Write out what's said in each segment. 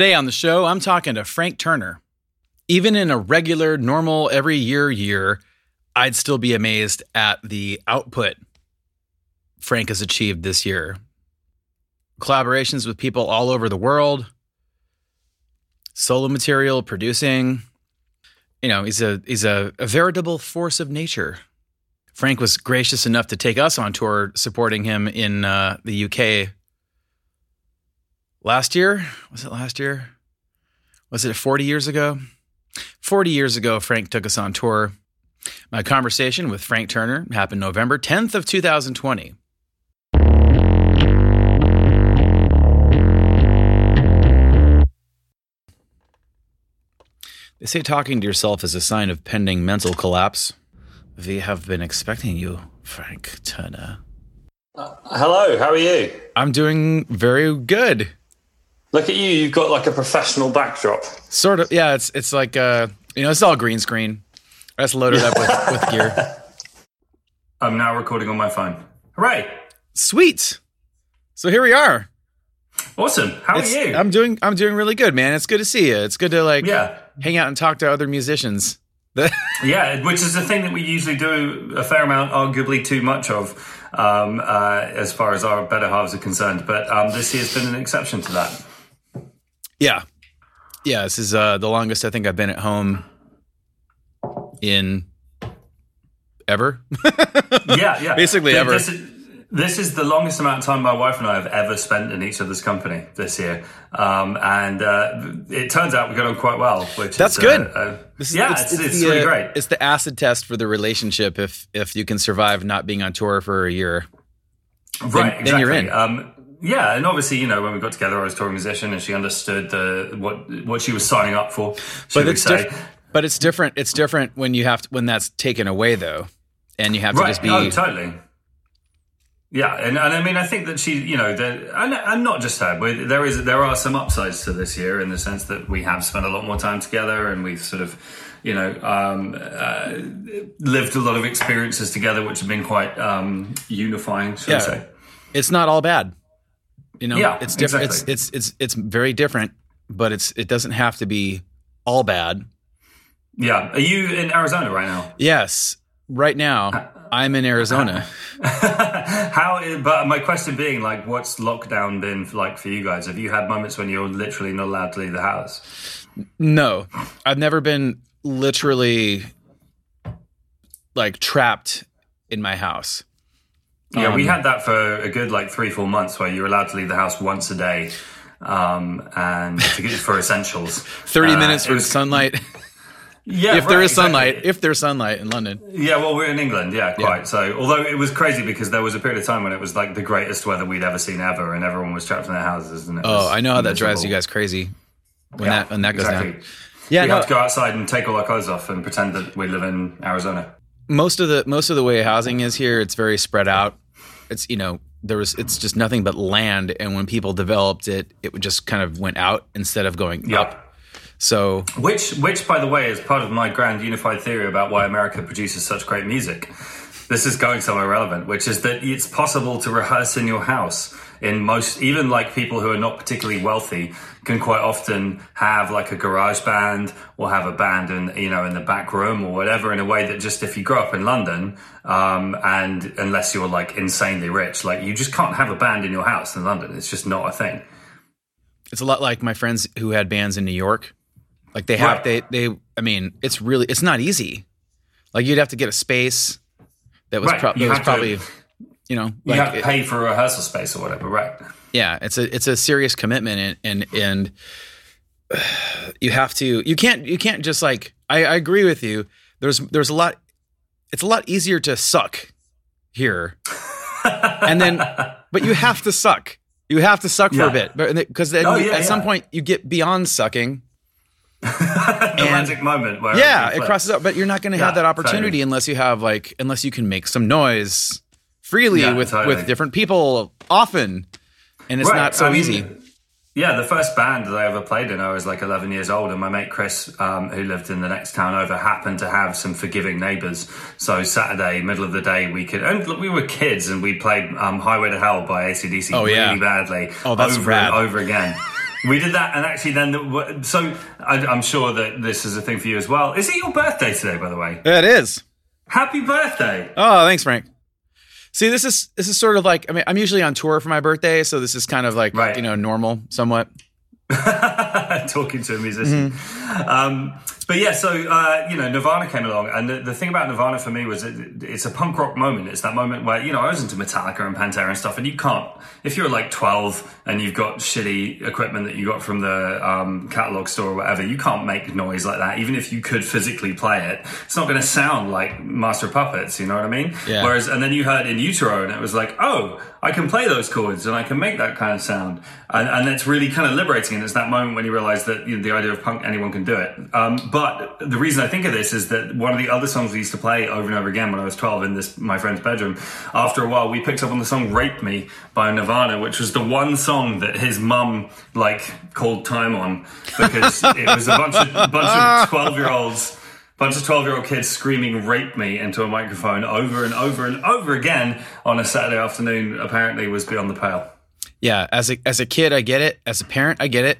Today on the show, I'm talking to Frank Turner. Even in a regular, normal, every year year, I'd still be amazed at the output Frank has achieved this year. Collaborations with people all over the world, solo material, producing. You know, he's a he's a, a veritable force of nature. Frank was gracious enough to take us on tour supporting him in uh, the UK last year. Was it last year? Was it 40 years ago? 40 years ago, Frank took us on tour. My conversation with Frank Turner happened November 10th of 2020. They say talking to yourself is a sign of pending mental collapse. We have been expecting you, Frank Turner. Uh, hello, how are you? I'm doing very good. Look at you, you've got like a professional backdrop. Sort of, yeah. It's it's like uh, you know, it's all green screen. I just loaded up with, with gear. I'm now recording on my phone. Hooray! Sweet. So here we are. Awesome. How It's- are you? I'm doing I'm doing really good, man. It's good to see you. It's good to like yeah, hang out and talk to other musicians. yeah. Which is the thing that we usually do a fair amount, arguably too much of, um, uh, as far as our better halves are concerned. But um, this year's been an exception to that. Yeah. Yeah, this is uh the longest I think I've been at home in ever. Yeah, yeah. Basically ever. This is, this is the longest amount of time my wife and I have ever spent in each other's company this year, um, and uh, it turns out we got on quite well. Which That's is, good. Uh, uh, This is- yeah, it's, it's, the, really uh, great. It's the acid test for the relationship if if you can survive not being on tour for a year. Right, then exactly. you're in. Um, yeah, and obviously, you know, when we got together, I was a touring musician, and she understood the what what she was signing up for. But it's diff- but it's different. It's different when you have to, when that's taken away though, and you have to right? just be oh, totally. Yeah, and, and I mean, I think that she, you know, the, and, and not just her, but there is there are some upsides to this year in the sense that we have spent a lot more time together, and we've sort of, you know, um, uh, lived a lot of experiences together, which have been quite um, unifying, Yeah. it's not all bad. You know, Yeah, it's different. exactly. It's it's it's it's very different, but it's it doesn't have to be all bad. Yeah. Are you in Arizona right now? Yes, right now uh, I'm in Arizona. How? But my question being, like, what's lockdown been like for you guys? Have you had moments when you're literally not allowed to leave the house? No, I've never been literally like trapped in my house. Yeah, we Um, had that for a good like three, four months where you were allowed to leave the house once a day, um, and to get for essentials. Thirty Uh, minutes for was- sunlight, Yeah, if there right, is sunlight. exactly. If there's sunlight in London. Yeah, well, we're in England, yeah, quite. So, although it was crazy because there was a period of time when it was like the greatest weather we'd ever seen ever, and everyone was trapped in their houses. And it Oh, I know how that drives you guys crazy when Yeah, that when that goes exactly. down. Yeah, we no, have to go outside and take all our clothes off and pretend that we live in Arizona. Most of the most of the way housing is here, it's very spread out. It's you know there was it's just nothing but land, and when people developed it, it would just kind of went out instead of going Yeah. up. So Which, which, by the way, is part of my grand unified theory about why America produces such great music. This is going somewhere relevant, which is that it's possible to rehearse in your house. In most, even like people who are not particularly wealthy, can quite often have like a garage band or have a band in you know in the back room or whatever. In a way that just if you grow up in London, um, and unless you're like insanely rich, like you just can't have a band in your house in London. It's just not a thing. it's a lot like my friends who had bands in New York. Like they have Right. they they I mean it's really it's not easy. Like you'd have to get a space that was, Right, you that was have to- probably you know You have to pay for a rehearsal space or whatever, right? yeah it's a it's a serious commitment and and and you have to you can't you can't just like I, I agree with you. There's there's a lot it's a lot easier to suck here. And then but you have to suck. You have to suck for Yeah. a bit. But because then Oh, you- yeah, at some point you get beyond sucking. The magic moment where yeah everything it crosses up but you're not going to have that opportunity unless you have like unless you can make some noise freely Yeah, with totally. with different people often and it's Right, not so I mean, easy Yeah, the first band that I ever played in, I was like 11 years old, and my mate Chris, um, who lived in the next town over, happened to have some forgiving neighbours. So Saturday, middle of the day, we could, and look, we were kids, and we played um, "Highway to Hell" by ACDC Oh, really yeah. badly, Oh, that's over rad. and over again. we did that, and actually, then the, so I, I'm sure that this is a thing for you as well. Is it your birthday today, by the way? It is. Happy birthday! Oh, thanks, Frank. See, this is this is sort of like I mean, I'm usually on tour for my birthday, so this is kind of like Right. you know normal somewhat. talking to a musician. Um, but yeah, so uh, you know, Nirvana came along, and the, the thing about Nirvana for me was it, it's a punk rock moment. It's that moment where you know I was into Metallica and Pantera and stuff, and you can't if you're like 12 and you've got shitty equipment that you got from the um, catalog store or whatever, you can't make noise like that. Even if you could physically play it, it's not going to sound like Master of Puppets. You know what I mean? Yeah. Whereas, and then you heard In Utero, and it was like, oh, I can play those chords and I can make that kind of sound, and, and it's really kind of liberating. And it's that moment when you realize that you know, the idea of punk, anyone can do it. Um, but the reason I think of this is that one of the other songs we used to play over and over again when I was 12 in this my friend's bedroom. After a while, we picked up on the song "Rape Me" by Nirvana, which was the one song that his mum like called time on because it was a bunch of bunch of 12 year olds bunch of 12 year old kids screaming rape me into a microphone over and over and over again on a Saturday afternoon apparently was beyond the pale. Yeah, as a as a kid, I get it. As a parent, I get it.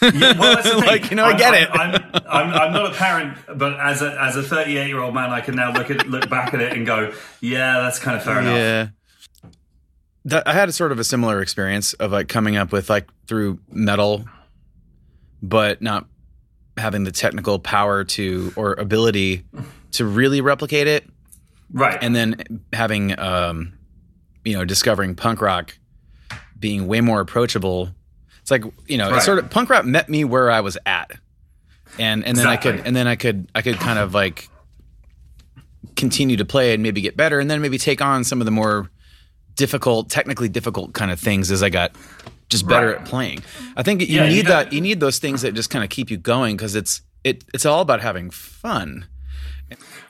Yeah, well, that's the thing. Like, you know, I I'm- get I'm, it. I'm, I'm, I'm not a parent, but as a as a 38 year old man, I can now look at look back at it and go, yeah, that's kind of fair enough. Yeah. That, I had a sort of a similar experience of like coming up with like through metal, but not having the technical power to or ability to really replicate it, Right. and then having um, you know discovering punk rock being way more approachable. Like you know, Right. it's sort of punk rock met me where I was at, and and then I could and then I could I could kind of like continue to play and maybe get better, and then maybe take on some of the more difficult, technically difficult kind of things as I got just better Right. at playing. I think you Yeah, need got- that. You need those things that just kind of keep you going because it's it it's all about having fun.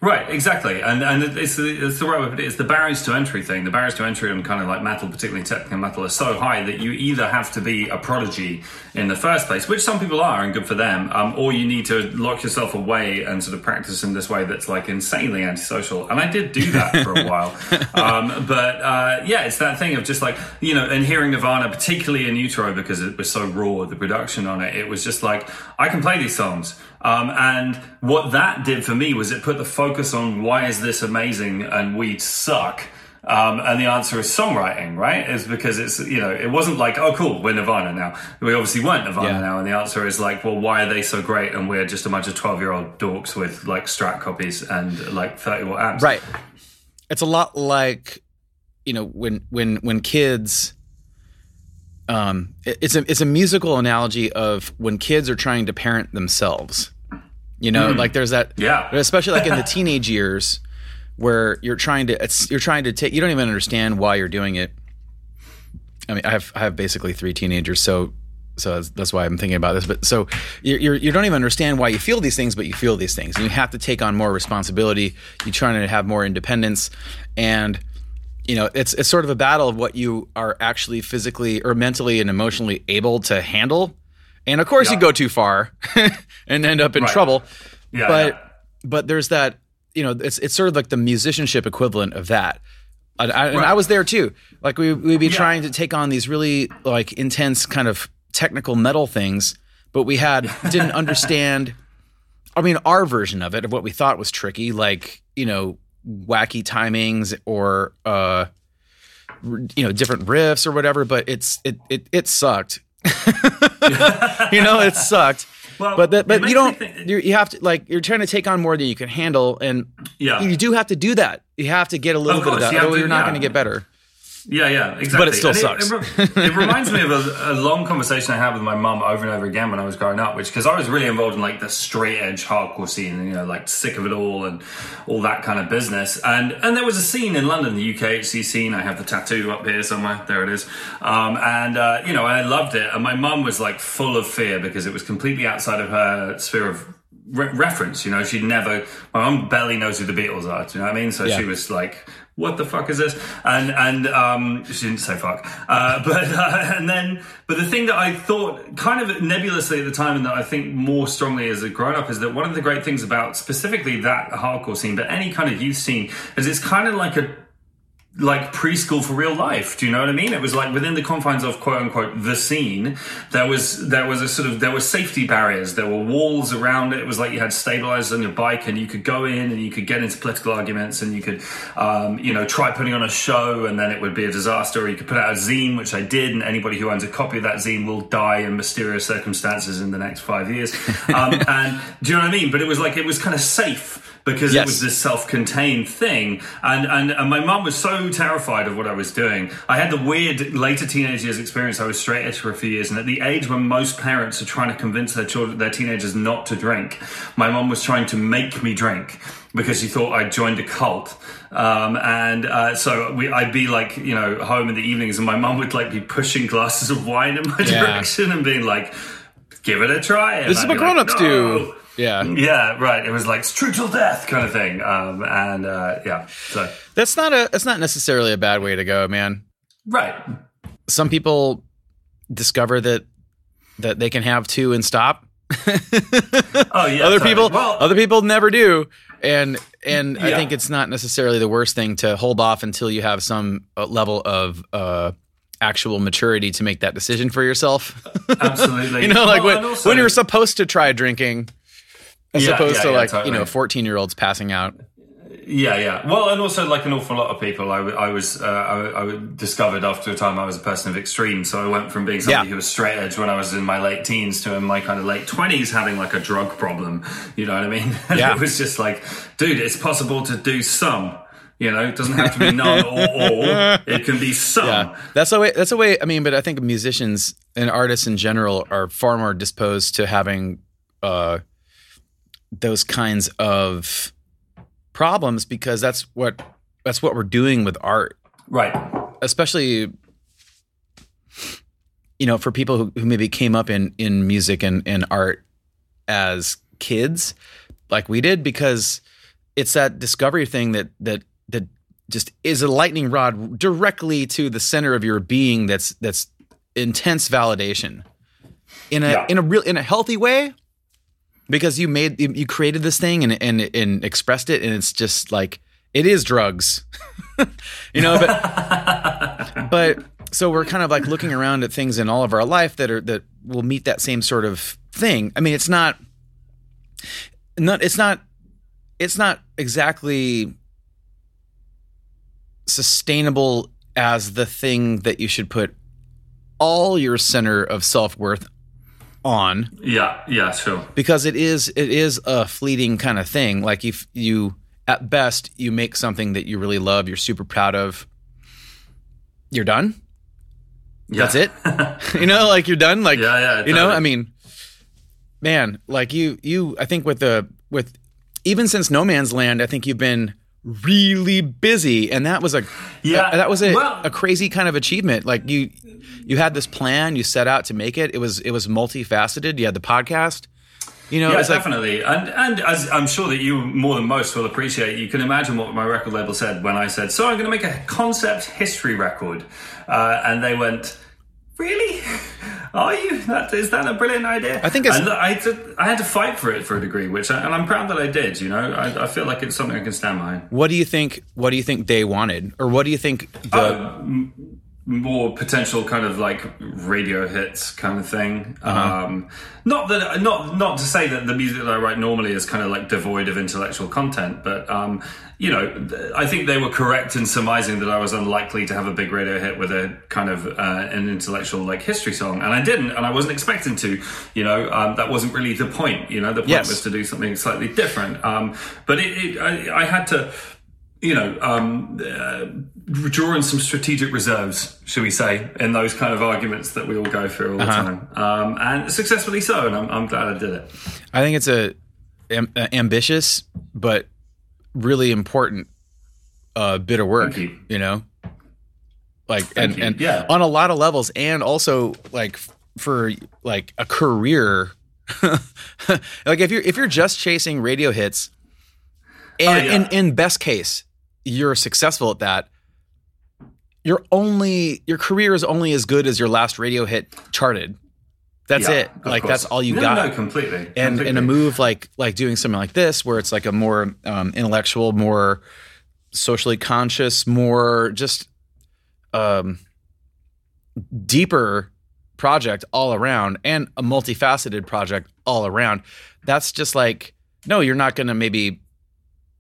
Right, exactly, and and it's the, it's the right way it. It's the barriers to entry thing. The barriers to entry on kind of like metal, particularly technical metal, are so high that you either have to be a prodigy in the first place, which some people are, and good for them, um, or you need to lock yourself away and sort of practice in this way that's like insanely antisocial. And I did do that for a while, um, but uh, yeah, it's that thing of just like you know, and hearing Nirvana, particularly in Utero, because it was so raw, the production on it, it was just like I can play these songs. Um, and what that did for me was it put the focus on why is this amazing and we suck. Um, and the answer is songwriting, right? Is because it's, you know, it wasn't like, oh, cool, we're Nirvana now. We obviously weren't Nirvana Yeah. now. And the answer is like, well, why are they so great? And we're just a bunch of 12 year old dorks with like strat copies and like 30 watt amps. Right. It's a lot like you know when when when kids um it- it's a it's a musical analogy of when kids are trying to parent themselves. You know, mm-hmm. like there's that Yeah. especially like in the teenage years where you're trying to it's you're trying to take you don't even understand why you're doing it. I mean, I have I have basically three teenagers, so so that's, that's why I'm thinking about this. But so you're, you're you don't even understand why you feel these things, but you feel these things, and you have to take on more responsibility. You're trying to have more independence, and you know it's it's sort of a battle of what you are actually physically or mentally and emotionally able to handle. And of course, you go too far and end up in Right. trouble. Yeah. but yeah. but there's that you know it's it's sort of like the musicianship equivalent of that I, I, and Right. I was there too like we, we'd be Yeah. trying to take on these really like intense kind of technical metal things but we had didn't understand i mean our version of it of what we thought was tricky like you know wacky timings or uh you know different riffs or whatever but it's it it, it sucked you know it sucked Well, but that, but you don't think- you you have to like you're trying to take on more than you can handle and Yeah. you do have to do that you have to get a little Of bit of that you or to, you're not yeah. going to get better Yeah, yeah, exactly. But it still And sucks. It, re- it reminds me of a, a long conversation I had with my mum over and over again when I was growing up, which because I was really involved in like the straight edge hardcore scene, and you know, like sick of it all and all that kind of business. And and there was a scene in London, the UKHC scene. I have the tattoo up here somewhere. There it is. Um, and uh, you know, I loved it. And my mum was like full of fear because it was completely outside of her sphere of re- reference. You know, she'd never. My mum barely knows who the Beatles are. Do you know what I mean? So Yeah. she was like, "What the fuck is this?" And and um, she didn't say fuck. Uh, but uh, and then, but the thing that I thought kind of nebulously at the time, and that I think more strongly as a grown up, is that one of the great things about specifically that hardcore scene, but any kind of youth scene, is it's kind of like a like preschool for real life. Do you know what I mean? It was like within the confines of quote unquote the scene. There was there was a sort of there were safety barriers. There were walls around it. It was like you had stabilizers on your bike, and you could go in and you could get into political arguments, and you could um, you know try putting on a show, and then it would be a disaster. Or you could put out a zine, which I did, and anybody who owns a copy of that zine will die in mysterious circumstances in the next five years. Um, and do you know what I mean? But it was like it was kind of safe because yes. it was this self-contained thing and, and and my mum was so terrified of what I was doing I had the weird later teenage years experience I was straight edge for a few years and at the age when most parents are trying to convince their children their teenagers not to drink my mum was trying to make me drink because she thought I'd joined a cult. Um, and uh, so we, I'd be like, you know, home in the evenings, and my mum would like be pushing glasses of wine in my yeah. direction and being like, "Give it a try." And this I'd is what grown-ups like, no. do. Yeah. Yeah, right. It was like true till death kind of thing. Um, and uh, yeah, so that's not a that's not necessarily a bad way to go, man. Right. Some people discover that that they can have two and stop. oh yeah. other people well, other people never do. And and yeah. I think it's not necessarily the worst thing to hold off until you have some uh, level of uh, actual maturity to make that decision for yourself. Absolutely. you know, like well, when, also, when you're supposed to try drinking, as yeah, opposed yeah, to yeah, like totally. you know 14 year olds passing out yeah yeah well and also like an awful lot of people i, I was uh, I, I, discovered after a time i was a person of extreme so i went from being somebody who was straight edge when i was in my late teens to in my kind of late 20s having like a drug problem you know what i mean yeah. it was just like dude it's possible to do some you know, it doesn't have to be none or all. It can be some. Yeah, that's a way. That's a way. I mean, but I think musicians and artists in general are far more disposed to having uh, those kinds of problems because that's what that's what we're doing with art right especially you know for people who, who maybe came up in in music and, and art as kids like we did because it's that discovery thing that that that just is a lightning rod directly to the center of your being that's that's intense validation in a yeah. in a real in a healthy way because you made you created this thing and and and expressed it and it's just like it is drugs. You know but but so we're kind of like looking around at things in all of our life that are that will meet that same sort of thing. I mean it's not not it's not it's not exactly sustainable as the thing that you should put all your center of self-worth on. Yeah, yeah, sure. Because it is it is a fleeting kind of thing. Like if you at best you make something that you really love, you're super proud of, you're done. Yeah. That's it. you know, like you're done. Like yeah, yeah, you know, I mean, man, like you you I think with the with even since No Man's Land, I think you've been really busy. And that was a yeah. a, that was a, well, a crazy kind of achievement. Like you you had this plan you set out to make it. It was it was multifaceted. You had the podcast. You know, yeah, definitely, like, and and as I'm sure that you more than most will appreciate, you can imagine what my record label said when I said, "So I'm going to make a concept history record," uh, and they went, "Really? Are you? That is that a brilliant idea?" I think it's. And I, had to, I had to fight for it for a degree, which I, and I'm proud that I did. You know, I, I, feel like it's something I can stand behind. What do you think? What do you think they wanted, or what do you think the? Uh, more potential kind of like radio hits kind of thing. Uh-huh. Um, not that not not to say that the music that I write normally is kind of like devoid of intellectual content, but um, you know, I think they were correct in surmising that I was unlikely to have a big radio hit with a kind of uh, an intellectual like history song, and I didn't, and I wasn't expecting to. You know, um, that wasn't really the point. You know, the point yes. was to do something slightly different. Um, but it, it I, I had to you know, um, uh, drawing some strategic reserves, should we say, in those kind of arguments that we all go through all the uh-huh. time, um, and successfully so. And I'm, I'm, glad I did it. I think it's a, a ambitious but really important uh, bit of work. You. you. know, like Thank and you. and yeah. on a lot of levels, and also like for like a career. like if you're if you're just chasing radio hits, and oh, yeah. in in best case, you're successful at that, you're only your career is only as good as your last radio hit charted. That's yeah, it. Like course. that's all you no, got. No, completely. And completely. in a move like like doing something like this, where it's like a more um, intellectual, more socially conscious, more just um, deeper project all around and a multifaceted project all around. That's just like, no, you're not going to maybe,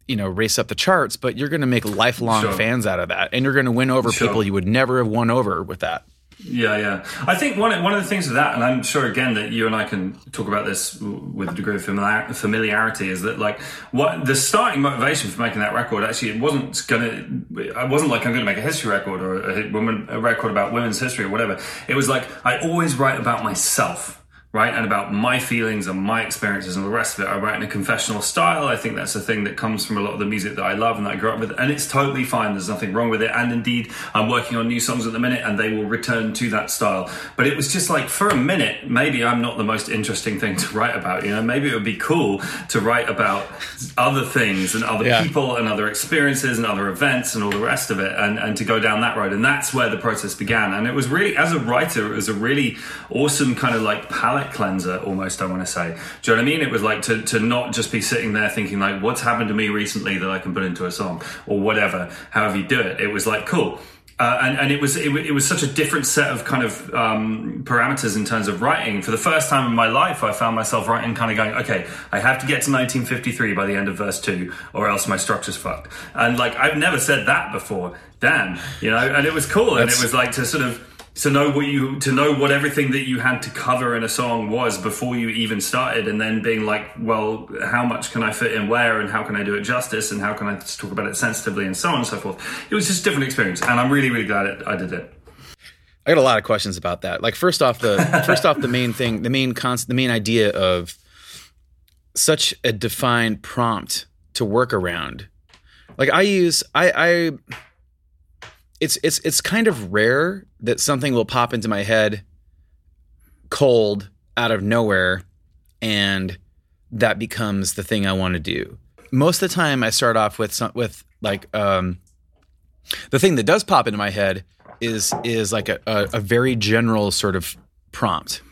you know, race up the charts, but you're going to make lifelong Sure. fans out of that. And you're going to win over Sure. people you would never have won over with that. Yeah, yeah. I think one one of the things with that, and I'm sure again that you and I can talk about this with a degree of familiar, familiarity, is that like what the starting motivation for making that record actually it wasn't gonna. I wasn't like I'm gonna make a history record or a, woman, a record about women's history or whatever. It was like I always write about myself. Right, and about my feelings and my experiences and the rest of it. I write in a confessional style. I think that's a thing that comes from a lot of the music that I love and that I grew up with, and it's totally fine. There's nothing wrong with it. And indeed, I'm working on new songs at the minute, and they will return to that style. But it was just like for a minute, maybe I'm not the most interesting thing to write about. You know, maybe it would be cool to write about other things and other Yeah. people and other experiences and other events and all the rest of it, and and to go down that road. And that's where the process began. And it was really, as a writer, it was a really awesome kind of like palate cleanser, almost. I want to say. Do you know what I mean? It was like to to not just be sitting there thinking like, what's happened to me recently that I can put into a song or whatever. However you do it, it was like cool. Uh, and, and it was it, it was such a different set of kind of um, parameters in terms of writing. For the first time in my life, I found myself writing, kind of going, okay, I have to get to 1953 by the end of verse two, or else my structure's fucked. And like I've never said that before, damn, you know. And it was cool, and it was like to sort of to know what you to know what everything that you had to cover in a song was before you even started and then being like well how much can i fit in where and how can i do it justice and how can i talk about it sensitively and so on and so forth it was just a different experience and i'm really really glad it, i did it I got a lot of questions about that. Like first off, the first off the main thing, the main concept, the main idea of such a defined prompt to work around. Like I use, I, I, it's it's it's kind of rare that something will pop into my head cold out of nowhere, and that becomes the thing I want to do. Most of the time, I start off with some with like um, the thing that does pop into my head is is like a, a, a very general sort of prompt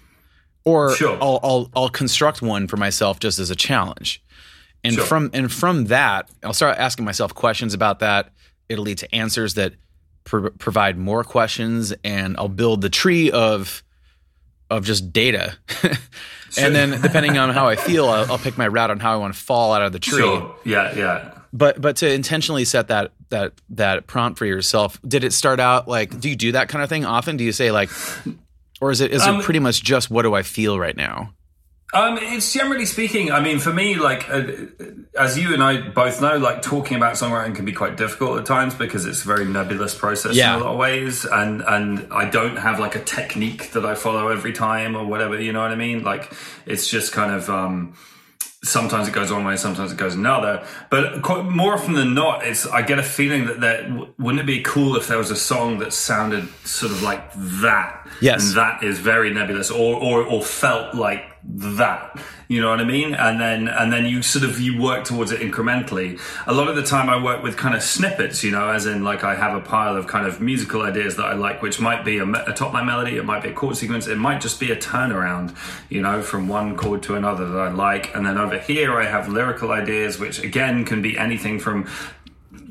or Sure. I'll, I'll I'll construct one for myself just as a challenge and Sure. from and from that I'll start asking myself questions about that it'll lead to answers that pro- provide more questions and I'll build the tree of of just data. And then depending on how I feel I'll, I'll pick my route on how I want to fall out of the tree. Sure. Yeah yeah. But but to intentionally set that that that prompt for yourself did it start out like do you do that kind of thing often? Do you say like or is it is Um, it pretty much just what do i feel right now Um, it's generally speaking. I mean, for me, like uh, as you and I both know, like talking about songwriting can be quite difficult at times because it's a very nebulous process Yeah. in a lot of ways, and and I don't have like a technique that I follow every time or whatever. You know what I mean? Like it's just kind of. Um, sometimes it goes one way, sometimes it goes another. But quite, more often than not, it's I get a feeling that that wouldn't it be cool if there was a song that sounded sort of like that? Yes. and that is very nebulous, or or or felt like that. You know what I mean? And then and then you sort of you work towards it incrementally. A lot of the time, I work with kind of snippets. You know, as in like I have a pile of kind of musical ideas that I like, which might be a, a top line melody, it might be a chord sequence, it might just be a turnaround. You know, from one chord to another that I like, and then over here I have lyrical ideas, which again can be anything from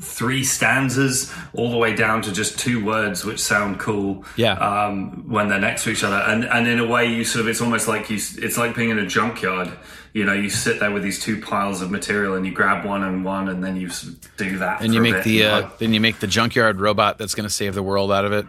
three stanzas all the way down to just two words which sound cool Yeah. um, when they're next to each other. And and in a way you sort of it's almost like you it's like being in a junkyard. You know you sit there with these two piles of material and you grab one and one and then you do that and you make the uh, then you make the junkyard robot that's going to save the world out of it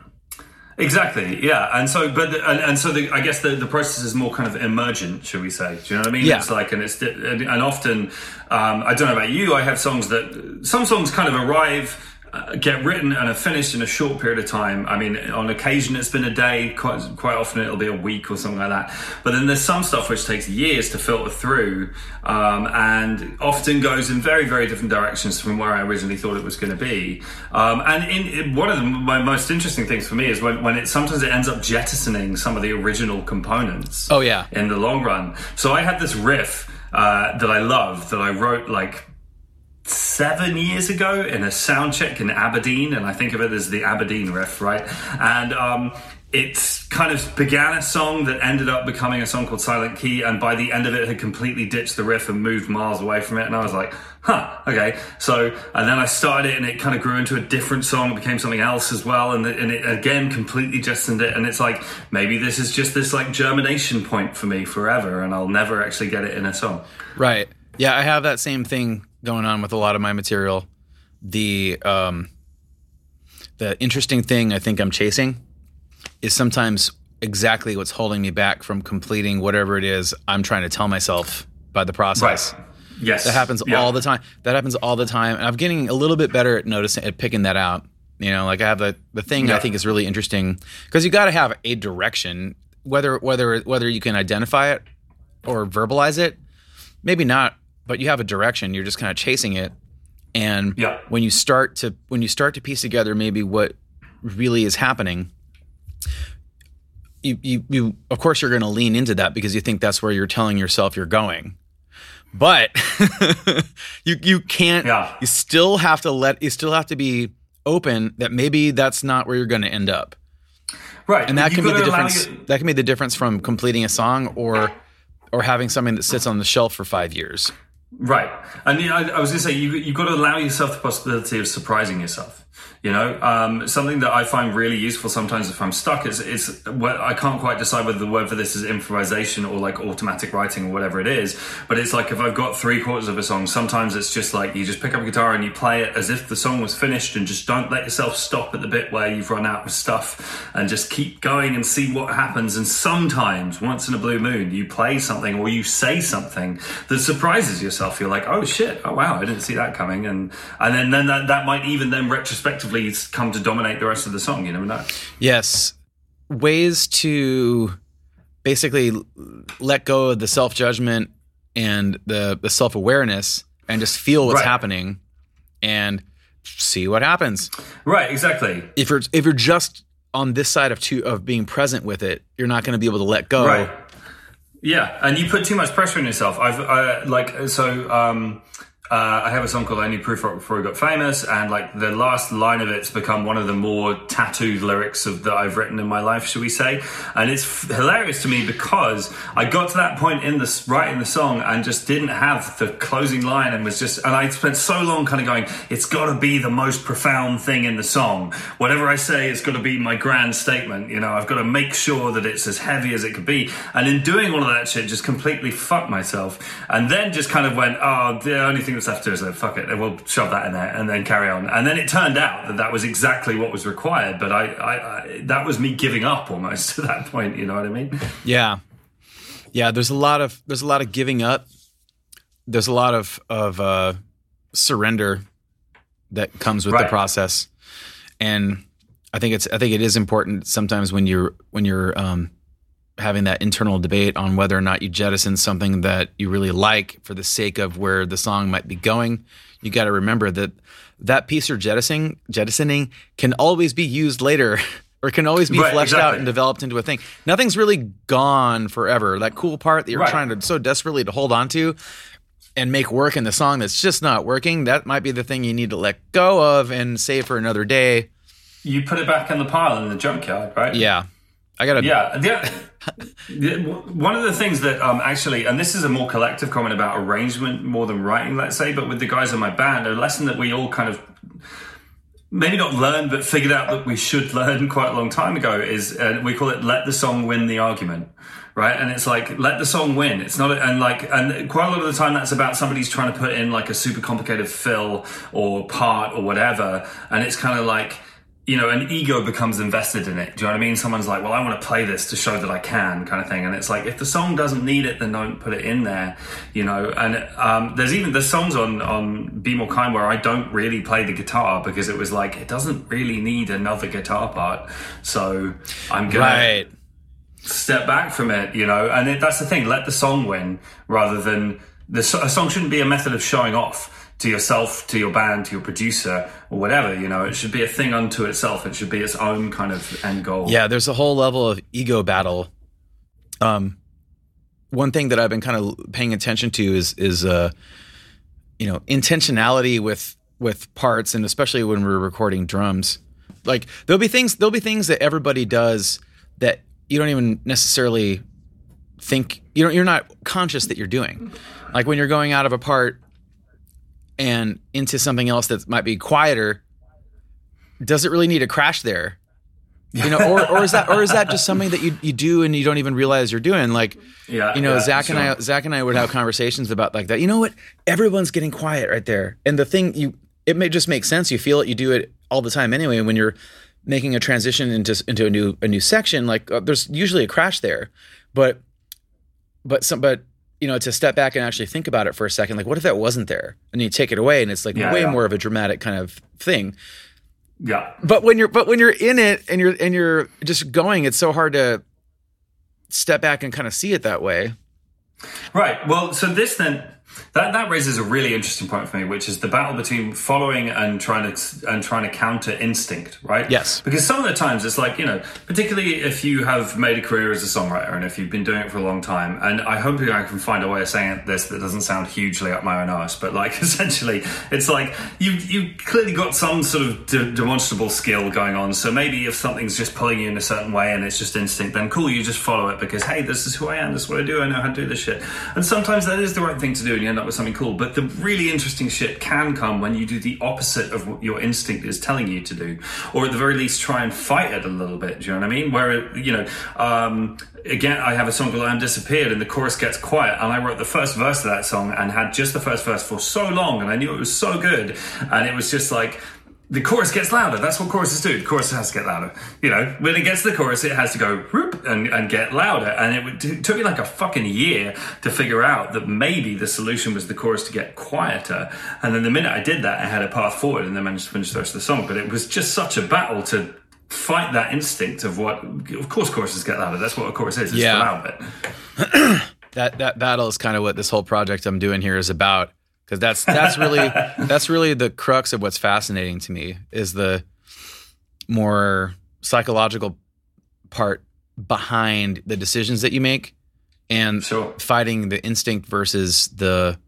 Exactly, yeah, and so, but the, and, and so, the, I guess the, the process is more kind of emergent, should we say? Do you know what I mean? Yeah. It's like, and it's and, and often, um, I don't know about you, I have songs that some songs kind of arrive. Uh, get written and are finished in a short period of time. I mean, on occasion it's been a day. Quite quite often it'll be a week or something like that. But then there's some stuff which takes years to filter through, um, and often goes in very very different directions from where I originally thought it was going to be. Um, and in, in one of the, my most interesting things for me is when, when it sometimes it ends up jettisoning some of the original components oh yeah in the long run. So I had this riff uh, that I love that I wrote like seven years ago in a sound check in Aberdeen, and I think of it as the Aberdeen riff, right? And um, it kind of began a song that ended up becoming a song called Silent Key, and by the end of it, had completely ditched the riff and moved miles away from it. And I was like, huh, okay. So, and then I started it, and it kind of grew into a different song, it became something else as well, and, and it again completely jettisoned it. And it's like, maybe this is just this like germination point for me forever, and I'll never actually get it in a song. Right. Yeah, I have that same thing going on with a lot of my material. The um, the interesting thing I think I'm chasing is sometimes exactly what's holding me back from completing whatever it is I'm trying to tell myself by the process. Right. Yes. That happens Yeah. all the time. That happens all the time. And I'm getting a little bit better at noticing at picking that out. You know, like I have the the thing I think is really interesting because you got to have a direction whether whether whether you can identify it or verbalize it. Maybe not, but you have a direction. You're just kind of chasing it. And Yeah. when you start to when you start to piece together maybe what really is happening, you you, you of course you're going to lean into that because you think that's where you're telling yourself you're going. But you you can't Yeah. you still have to let you still have to be open that maybe that's not where you're going to end up. Right. And that You've can be the difference your- that can be the difference from completing a song or or having something that sits on the shelf for 5 years. Right, and yeah, I, I was going to say you you've got to allow yourself the possibility of surprising yourself. You know, um, something that I find really useful sometimes if I'm stuck is is I can't quite decide whether the word for this is improvisation or like automatic writing or whatever it is. But it's like if I've got three quarters of a song, sometimes it's just like you just pick up a guitar and you play it as if the song was finished, and just don't let yourself stop at the bit where you've run out of stuff, and just keep going and see what happens. And sometimes, once in a blue moon, you play something or you say something that surprises yourself. You're like, oh shit, oh wow, I didn't see that coming, and and then then that, that might even then retrospectively come to dominate the rest of the song. You never know. Yes. Ways to basically let go of the self judgment and the, the self awareness and just feel what's Right. happening and see what happens. Right, exactly. If you're if you're just on this side of two of being present with it, you're not going to be able to let go. Right. Yeah, and you put too much pressure on yourself. I've uh, like so. Um, uh, I have a song called "Only Proof Rock Before We Got Famous," and like the last line of it's become one of the more tattooed lyrics of that I've written in my life, shall we say? And it's f- hilarious to me because I got to that point in the writing the song and just didn't have the closing line, and was just and I spent so long kind of going, it's got to be the most profound thing in the song. Whatever I say, it's got to be my grand statement. You know, I've got to make sure that it's as heavy as it could be. And in doing all of that shit, just completely fucked myself. And then just kind of went, oh, the only thing left to is like, fuck it, we'll shove that in there and then carry on. And then it turned out that that was exactly what was required. But I, I, I that was me giving up almost to that point. You know what I mean? Yeah. Yeah, there's a lot of there's a lot of giving up. There's a lot of of uh, surrender that comes with the process, and I think it's I think it is important sometimes when you're when you're um, having that internal debate on whether or not you jettison something that you really like for the sake of where the song might be going. You got to remember that that piece you're jettisoning jettisoning can always be used later. Or can always be Right, fleshed out and developed into a thing. Nothing's really gone forever. That cool part that you're Right. trying to so desperately to hold on to and make work in the song that's just not working, that might be the thing you need to let go of and save for another day. You put it back in the pile in the junkyard, right? Yeah. I got to Yeah, the, one of the things that um, actually, and this is a more collective comment about arrangement more than writing, let's say, but with the guys in my band, a lesson that we all kind of maybe not learned, but figured out that we should learn quite a long time ago is uh, we call it let the song win the argument. Right. And it's like, let the song win. It's not, and like, and quite a lot of the time that's about somebody's trying to put in like a super complicated fill or part or whatever. And it's kind of like, you know, an ego becomes invested in it. Do you know what I mean? Someone's like, well, I want to play this to show that I can, kind of thing. And it's like, if the song doesn't need it, then don't put it in there, you know. And um, there's even there's songs on on Be More Kind where I don't really play the guitar because it was like it doesn't really need another guitar part, so I'm gonna Right. step back from it, you know. And it, that's the thing: let the song win rather than the a song shouldn't be a method of showing off to yourself, to your band, to your producer, or whatever. You know, it should be a thing unto itself. It should be its own kind of end goal. Yeah, there's a whole level of ego battle. Um, one thing that I've been kind of paying attention to is is uh, you know intentionality with with parts, and especially when we're recording drums. Like there'll be things there'll be things that everybody does that you don't even necessarily think you don't you're not conscious that you're doing. Like when you're going out of a part and into something else that might be quieter, does it really need a crash there? You know, or, or is that or is that just something that you, you do and you don't even realize you're doing? Like, Yeah, you know, yeah, Zach and I. Zach and I would have conversations about like that. You know what? Everyone's getting quiet right there, and the thing you it may just make sense. You feel it. You do it all the time anyway. When you're making a transition into into a new a new section, like uh, there's usually a crash there, but but some but you know to step back and actually think about it for a second, like what if that wasn't there, and you take it away, and it's like Yeah, way yeah. more of a dramatic kind of thing Yeah. but when you're but when you're in it and you're and you're just going it's so hard to step back and kind of see it that way Right. Well, so this then that that raises a really interesting point for me, which is the battle between following and trying to and trying to counter instinct, right? Yes. Because some of the times it's like you know, particularly if you have made a career as a songwriter and if you've been doing it for a long time, and I hope I can find a way of saying this that doesn't sound hugely up my own arse, but like essentially, it's like you you clearly got some sort of de- demonstrable skill going on. So maybe if something's just pulling you in a certain way and it's just instinct, then cool, you just follow it because hey, this is who I am, this is what I do, I know how to do this shit. And sometimes that is the right thing to do, end up with something cool. But the really interesting shit can come when you do the opposite of what your instinct is telling you to do, or at the very least try and fight it a little bit. Do you know what I mean? Where you know. Um, Again, I have a song called "I Am Disappeared," and the chorus gets quiet. And I wrote the first verse of that song and had just the first verse for so long, and I knew it was so good. And it was just like the chorus gets louder. That's what choruses do. The chorus has to get louder. You know, when it gets to the chorus, it has to go whoop and, and get louder. And it, would, it took me like a fucking year to figure out that maybe the solution was the chorus to get quieter. And then the minute I did that, I had a path forward and then managed to finish the rest of the song. But it was just such a battle to fight that instinct of what, of course, choruses get louder. That's what a chorus is. It's Yeah. the loud bit. that that battle is kind of what this whole project i'm doing here is about because that's that's really that's really the crux of what's fascinating to me is the more psychological part behind the decisions that you make and Sure. fighting the instinct versus the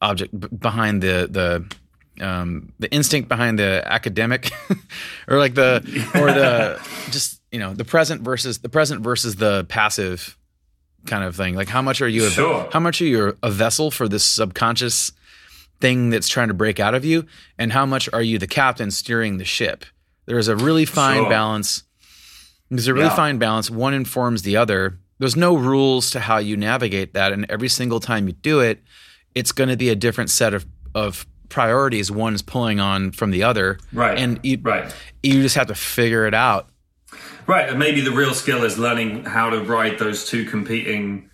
object b- behind the the um, the instinct behind the academic or like the or the just you know the present versus the present versus the passive kind of thing like how much are you a, Sure. how much are you a vessel for this subconscious thing that's trying to break out of you and how much are you the captain steering the ship there's a really fine Sure. balance there's a really Yeah. fine balance one informs the other there's no rules to how you navigate that and every single time you do it it's going to be a different set of of priorities one's pulling on from the other Right. and you, Right. you just have to figure it out Right, and maybe the real skill is learning how to ride those two competing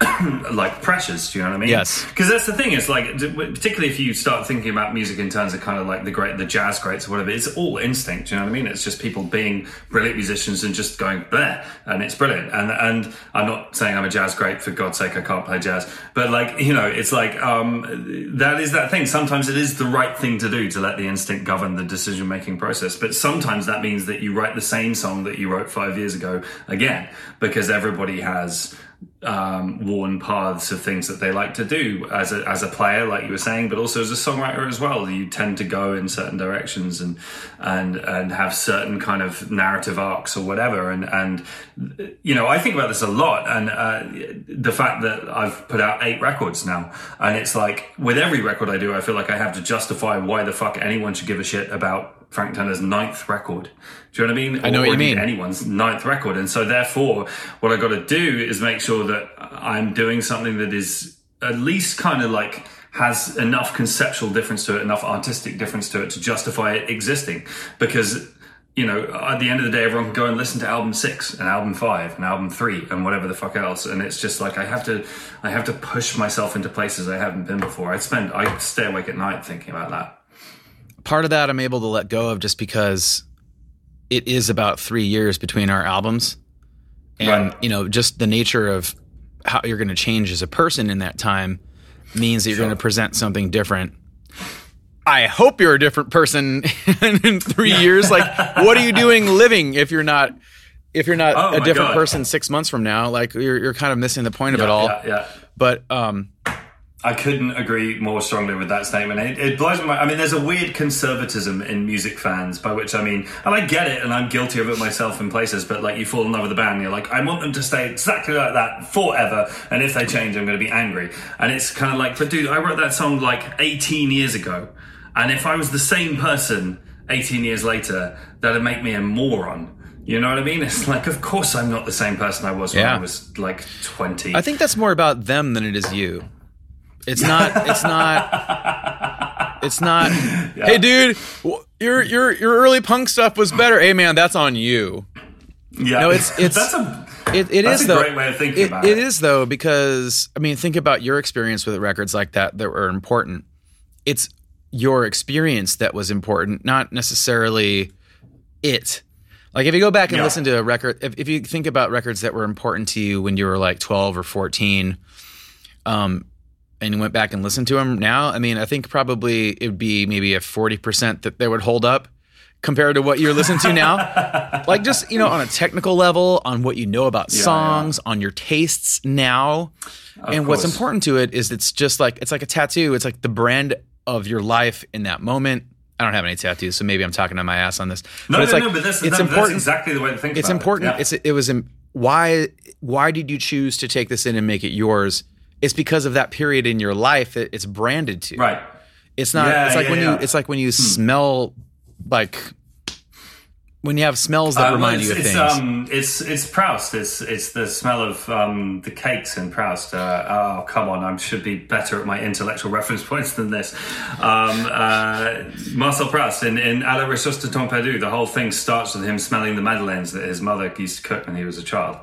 like pressures. Do you know what I mean? Yes. Because that's the thing. It's like, particularly if you start thinking about music in terms of kind of like the great, the jazz greats or whatever. It's all instinct. Do you know what I mean? It's just people being brilliant musicians and just going there, and it's brilliant. And and I'm not saying I'm a jazz great. For God's sake, I can't play jazz. But like you know, it's like um, that is that thing. Sometimes it is the right thing to do to let the instinct govern the decision making process. But sometimes that means that you write the same song that you wrote five years ago again because everybody has um, worn paths of things that they like to do as a, as a player, like you were saying, but also as a songwriter as well. You tend to go in certain directions and and and have certain kind of narrative arcs or whatever. And and you know, I think about this a lot, and uh, the fact that I've put out eight records now, and it's like with every record I do, I feel like I have to justify why the fuck anyone should give a shit about Frank Turner's ninth record. Do you know what I mean? I know Or what you mean. anyone's ninth record. And so therefore, what I got to do is make sure that I'm doing something that is at least kind of like has enough conceptual difference to it, enough artistic difference to it to justify it existing. Because, you know, at the end of the day, everyone can go and listen to album six and album five and album three and whatever the fuck else. And it's just like, I have to, I have to push myself into places I haven't been before. I spend, I stay awake at night thinking about that. Part of that I'm able to let go of just because it is about three years between our albums. And, Right. you know, just the nature of how you're going to change as a person in that time means that you're Sure. going to present something different. I hope you're a different person in three years. Like, what are you doing living if you're not, if you're not Oh a different God. person six months from now? Like, you're, you're kind of missing the point of it all Yeah, yeah. but um I couldn't agree more strongly with that statement. It, it blows my mind. I mean, there's a weird conservatism in music fans, by which I mean, and I get it, and I'm guilty of it myself in places, but like you fall in love with a band, and you're like, I want them to stay exactly like that forever, and if they change, I'm going to be angry. And it's kind of like, but dude, I wrote that song like 18 years ago, and if I was the same person 18 years later, that'd make me a moron. You know what I mean? It's like, of course, I'm not the same person I was when Yeah. I was like 20. I think that's more about them than it is you. It's not. It's not. It's not. Hey, dude, your your your early punk stuff was better. Hey, man, that's on you. yeah, No, it's- it's- that's a It, it is a though. great way of thinking it, about it it. is though because I mean, think about your experience with records like that that were important. It's your experience that was important, not necessarily it. Like if you go back and Yeah. listen to a record, if, if you think about records that were important to you when you were like twelve or fourteen, um, and you went back and listened to them now, I mean, I think probably it would be maybe a forty percent that they would hold up compared to what you're listening to now. like just you know on a technical level, on what you know about Yeah, songs, on your tastes now, and what's important to it is it's just like it's like a tattoo. It's like the brand of your life in that moment. I don't have any tattoos, so maybe I'm talking to my ass on this. No, but it's no, like no, but that's, it's that- that's important exactly the way to think it's about important. it. Yeah. It's it was why why did you choose to take this in and make it yours? It's because of that period in your life that it's branded to. right. It's not. Yeah, it's like yeah, when yeah. you. It's like when you hmm. smell like when you have smells that Uh, remind you of it's, things. Um, it's it's Proust. It's it's the smell of um, the cakes in Proust. Uh, oh come on! I should be better at my intellectual reference points than this. Um, uh, Marcel Proust in in À la recherche de temps perdu. The whole thing starts with him smelling the madeleines that his mother used to cook when he was a child,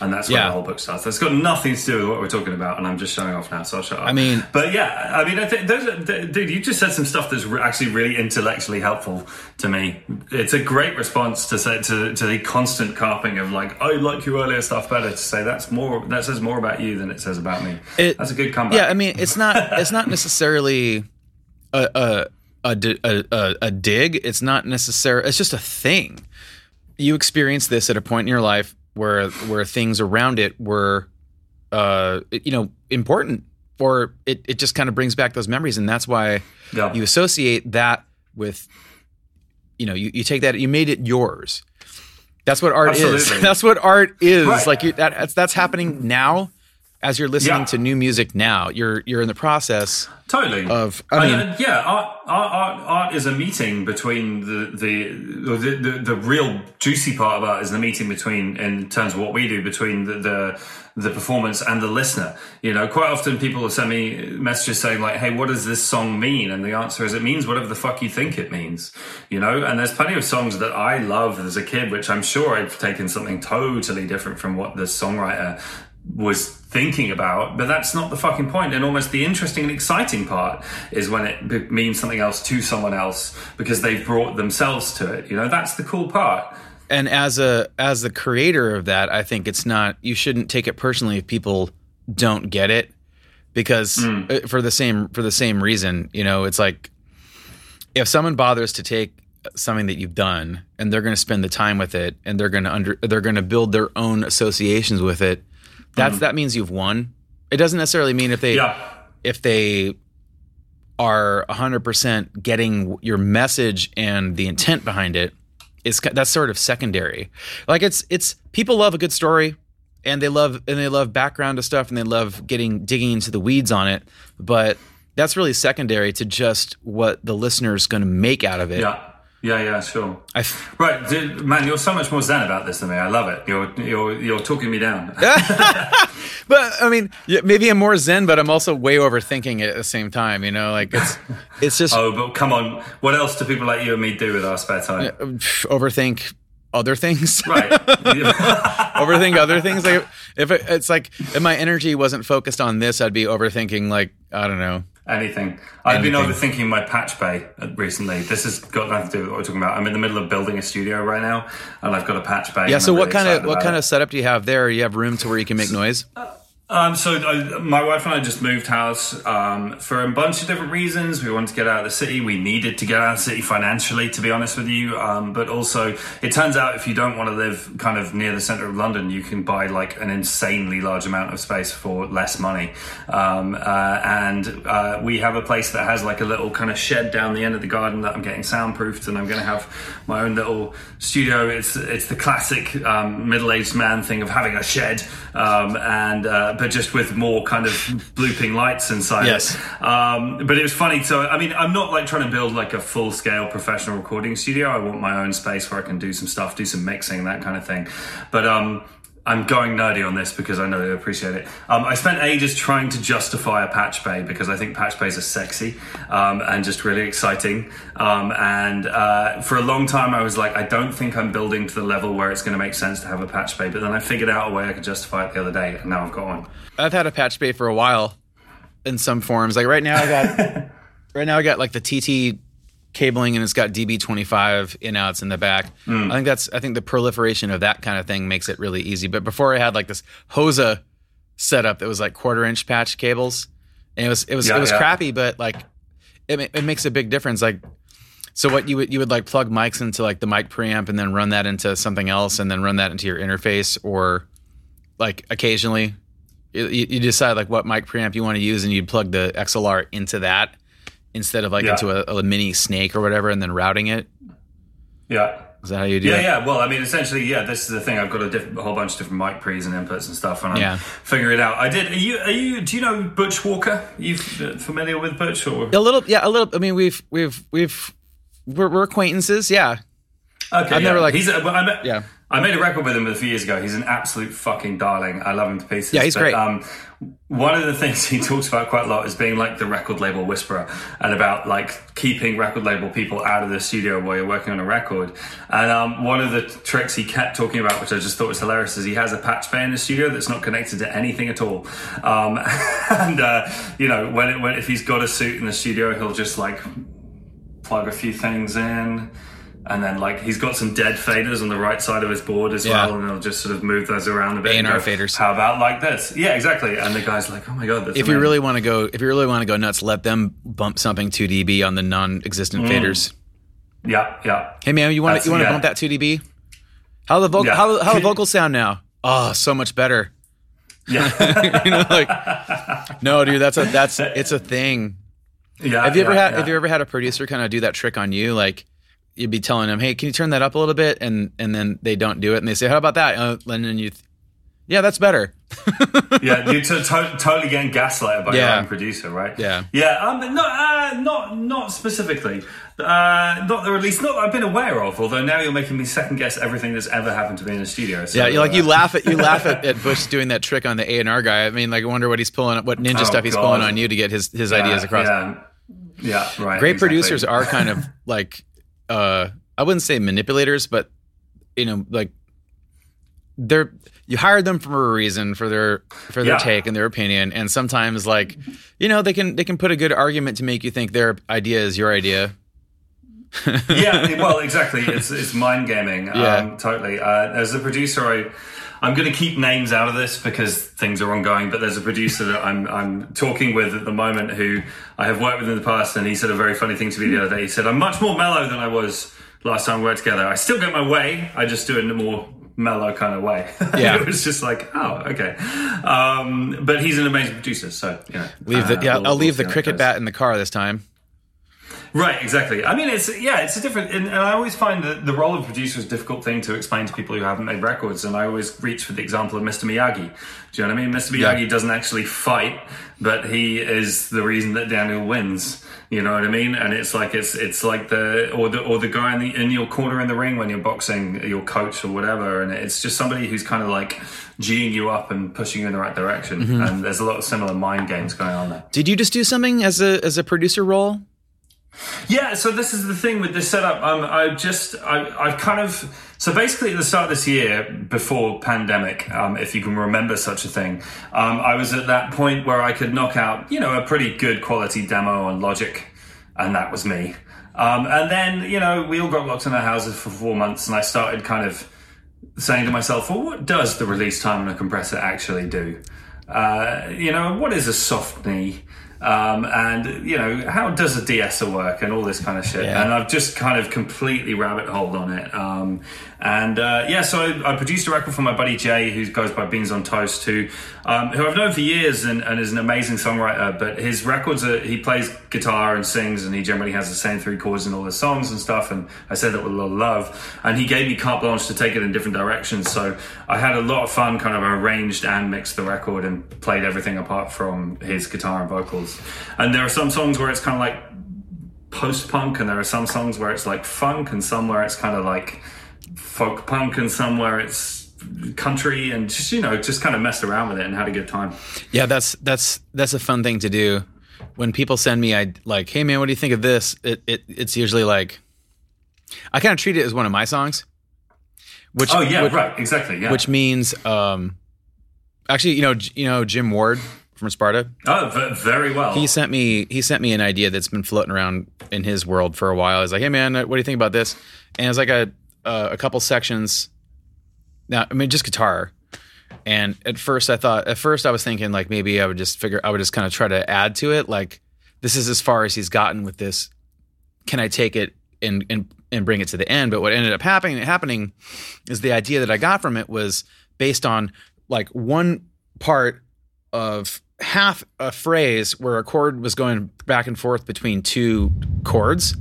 and that's where Yeah. the whole book starts. That's got nothing to do with what we're talking about, and I'm just showing off now. So I'll shut up. I mean- but yeah, I mean, I think those, are, th- dude, you just said some stuff that's actually really intellectually helpful to me. It's a great response to say to, to the constant carping of like, I like your earlier stuff better. To say that's more that says more about you than it says about me. It- that's a good comeback. Yeah, I mean, it's not. It's not necessarily a a a, a, a, a dig. It's not necessary. It's just a thing. You experience this at a point in your life where where things around it were, uh, you know, important, or it it just kind of brings back those memories, and that's why Yeah. you associate that with, you know, you, you take that, you made it yours. That's what art is. That's what art is. Right. Like you, that, that's that's happening now as you're listening Yeah. to new music now. You're you're in the process Totally. of. I mean, uh, yeah, art, art, art, is a meeting between the the, the the the real juicy part of art is the meeting between, in terms of what we do, between the the, the performance and the listener. You know, quite often people will send me messages saying like, "Hey, what does this song mean?" And the answer is, it means whatever the fuck you think it means. You know, and there's plenty of songs that I loved as a kid, which I'm sure I've taken something totally different from what the songwriter was thinking about, but that's not the fucking point. And almost the interesting and exciting part is when it b- means something else to someone else because they've brought themselves to it. You know, that's the cool part. and as a as the creator of that, I think it's not. You shouldn't take it personally if people don't get it, because uh, for the same for the same reason, you know, it's like if someone bothers to take something that you've done and they're going to spend the time with it and they're going to under they're going to build their own associations with it that's mm-hmm. that means you've won it doesn't necessarily mean if they. Yeah. if they are 100% getting your message and the intent behind it is that's sort of secondary like it's it's people love a good story and they love and they love background to stuff and they love getting digging into the weeds on it but that's really secondary to just what the listener is going to make out of it Yeah. Yeah, yeah, sure. F- Right, dude, man, you're so much more zen about this than me. I love it. You're you're you're talking me down. but I mean, maybe I'm more zen, but I'm also way overthinking it at the same time. You know, like it's it's just oh, but come on, what else do people like you and me do with our spare time? Um, overthink other things. Right. overthink other things. Like if it, it's like if my energy wasn't focused on this, I'd be overthinking like I don't know. Anything. I've been overthinking my patch bay uh, recently. This has got nothing to do with what we're talking about. I'm in the middle of building a studio right now, and I've got a patch bay. Yeah. So I'm what really kind of what kind it. of setup do you have there? You have room to where you can make noise. Uh, Um, so I, my wife and I just moved house um, for a bunch of different reasons. We wanted to get out of the city. We needed to get out of the city financially, to be honest with you. Um, but also, it turns out if you don't want to live kind of near the center of London, you can buy like an insanely large amount of space for less money. Um, uh, and uh, we have a place that has like a little kind of shed down the end of the garden that I'm getting soundproofed, and I'm going to have my own little studio. It's it's the classic um, middle-aged man thing of having a shed um, and. Uh, but just with more kind of blooping lights inside Yes. Um, but it was funny. So, I mean, I'm not like trying to build like a full scale professional recording studio. I want my own space where I can do some stuff, do some mixing, that kind of thing. But, um, I'm going nerdy on this because I know they appreciate it. Um, I spent ages trying to justify a patch bay because I think patch bays are sexy um, and just really exciting. Um, and uh, for a long time, I was like, I don't think I'm building to the level where it's going to make sense to have a patch bay. But then I figured out a way I could justify it the other day, and now I've got one. I've had a patch bay for a while in some forms. Like right now, I got right now I got like the TT cabling and it's got DB25 in outs in the back. Hmm. I think that's I think the proliferation of that kind of thing makes it really easy. But before I had like this Hosa setup that was like quarter inch patch cables, and it was it was Yeah, it was yeah. crappy, but like it it makes a big difference. Like so what you would you would like plug mics into like the mic preamp and then run that into something else and then run that into your interface or like occasionally you, you decide like what mic preamp you want to use and you'd plug the XLR into that instead of like Yeah. into a, a mini snake or whatever and then routing it. Yeah. Is that how you do Yeah, it? yeah. Well, I mean, essentially, yeah. This is the thing. I've got a, diff- a whole bunch of different mic pre's and inputs and stuff, and I'm Yeah. figuring it out. I did. Are you? Are you? Do you know Butch Walker? You f- uh, familiar with Butch? Or A little, yeah, a little. I mean, we've we've we've we're, we're acquaintances, yeah. Okay, I've yeah. never, like- he's. A, I met, Yeah. I made a record with him a few years ago. He's an absolute fucking darling. I love him to pieces. Yeah, he's But, great. Um, one of the things he talks about quite a lot is being like the record label whisperer and about like keeping record label people out of the studio while you're working on a record. And um, one of the tricks he kept talking about, which I just thought was hilarious, is he has a patch bay in the studio that's not connected to anything at all. Um, and uh, you know, when, it, when if he's got a suit in the studio, he'll just like plug a few things in. And then, like, he's got some dead faders on the right side of his board as Yeah. well, and he'll just sort of move those around a bit. and A&R faders. How about like this? Yeah, exactly. And the guy's like, "Oh my god, that's If you really want to go, if you really want to go nuts, let them bump something 2 dB on the non-existent mm. faders. yeah, yeah." Hey man, you want That's- to you want to yeah. bump that 2 dB? How the vocal Yeah. how how the vocals sound now? Oh, so much better. Yeah, you know, like no, dude, that's a that's it's a thing. yeah. Have you ever yeah, had. Have you ever had a producer kind of do that trick on you? Like you'd be telling them, "Hey, can you turn that up a little bit?" and and then they don't do it, and they say, "How about that?" Uh, and then you, th- yeah, that's better. yeah, you're to, totally getting gaslighted by Yeah. your own producer, right? Yeah. yeah. Um, but no, uh, not not specifically. Uh, not or at least not that I've been aware of. Although now you're making me second guess everything that's ever happened to me in a studio. So, Yeah, you like you uh, laugh at you laugh at, at Butch doing that trick on the A and R guy. I mean, like, I wonder what he's pulling, up, what ninja Oh, stuff he's God. pulling on you to get his his ideas across. Yeah, yeah, right. Great exactly. producers are kind of like, uh, I wouldn't say manipulators, but you know, like they're you hired them for a reason for their for their Yeah. take and their opinion, and sometimes like, you know, they can they can put a good argument to make you think their idea is your idea. yeah, well, exactly. It's it's mind gaming. Yeah. Um, totally. Uh, as a producer, I I'm going to keep names out of this because things are ongoing. But there's a producer that I'm I'm talking with at the moment who I have worked with in the past, and he said a very funny thing to me the other day. He said, "I'm much more mellow than I was last time we worked together. I still get my way. I just do it in a more." mellow kind of way Yeah. it was just like oh okay um but he's an amazing producer so yeah Leave the uh, yeah, we'll- I'll leave the cricket bat in the car this time. Right, exactly. I mean, it's yeah, it's a different, and, and I always find that the role of producer is a difficult thing to explain to people who haven't made records. And I always reach for the example of Mr. Miyagi. Do you know what I mean? Mr. Yeah. Miyagi doesn't actually fight, but he is the reason that Daniel wins. You know what I mean? And it's like it's it's like the or the or the guy in the in your corner in the ring when you're boxing, your coach or whatever, and it's just somebody who's kind of like geeing you up and pushing you in the right direction. Mm-hmm. And there's a lot of similar mind games going on there. Did you just do something as a as a producer role? Yeah, so this is the thing with this setup. Um, I just, I, I've kind of, so basically at the start of this year, before pandemic, um, if you can remember such a thing, um, I was at that point where I could knock out, you know, a pretty good quality demo on Logic, and that was me. Um, and then, you know, we all got locked in our houses for four months, and I started kind of saying to myself, well, what does the release time on a compressor actually do? uh, you know, what is a soft knee? Um, and you know how does a de-esser work and all this kind of shit Yeah. and i've just kind of completely rabbit holed on it um, and uh, yeah so I, I produced a record for my buddy jay who goes by beans on toast who um, who i've known for years and, and is an amazing songwriter but his records are he plays guitar and sings and he generally has the same three chords in all his songs and stuff. And i said that with a lot of love. And he gave me carte blanche to take it in different directions. So i had a lot of fun kind of arranged and mixed the record and played everything apart from his guitar and vocals. And there are some songs where it's kind of like post punk, and there are some songs where it's like funk, and some where it's kind of like folk punk, and some where it's country, and just you know, just kind of messed around with it and had a good time. Yeah, that's that's that's a fun thing to do. When people send me, I like, hey man, what do you think of this? It, it it's usually like, I kind of treat it as one of my songs. Which Oh yeah, which, right, exactly, yeah. which means, um, actually, you know, you know Jim Ward from Sparta. oh, v- very well. He sent me he sent me an idea that's been floating around in his world for a while. He's like, "Hey man, what do you think about this?" And it's like a uh, a couple sections. Now, I mean, just guitar. And at first, I thought at first I was thinking like maybe I would just figure I would just kind of try to add to it. Like this is as far as he's gotten with this. Can I take it and and and bring it to the end? But what ended up happening happening is the idea that I got from it was based on like one part of half a phrase where a chord was going back and forth between two chords.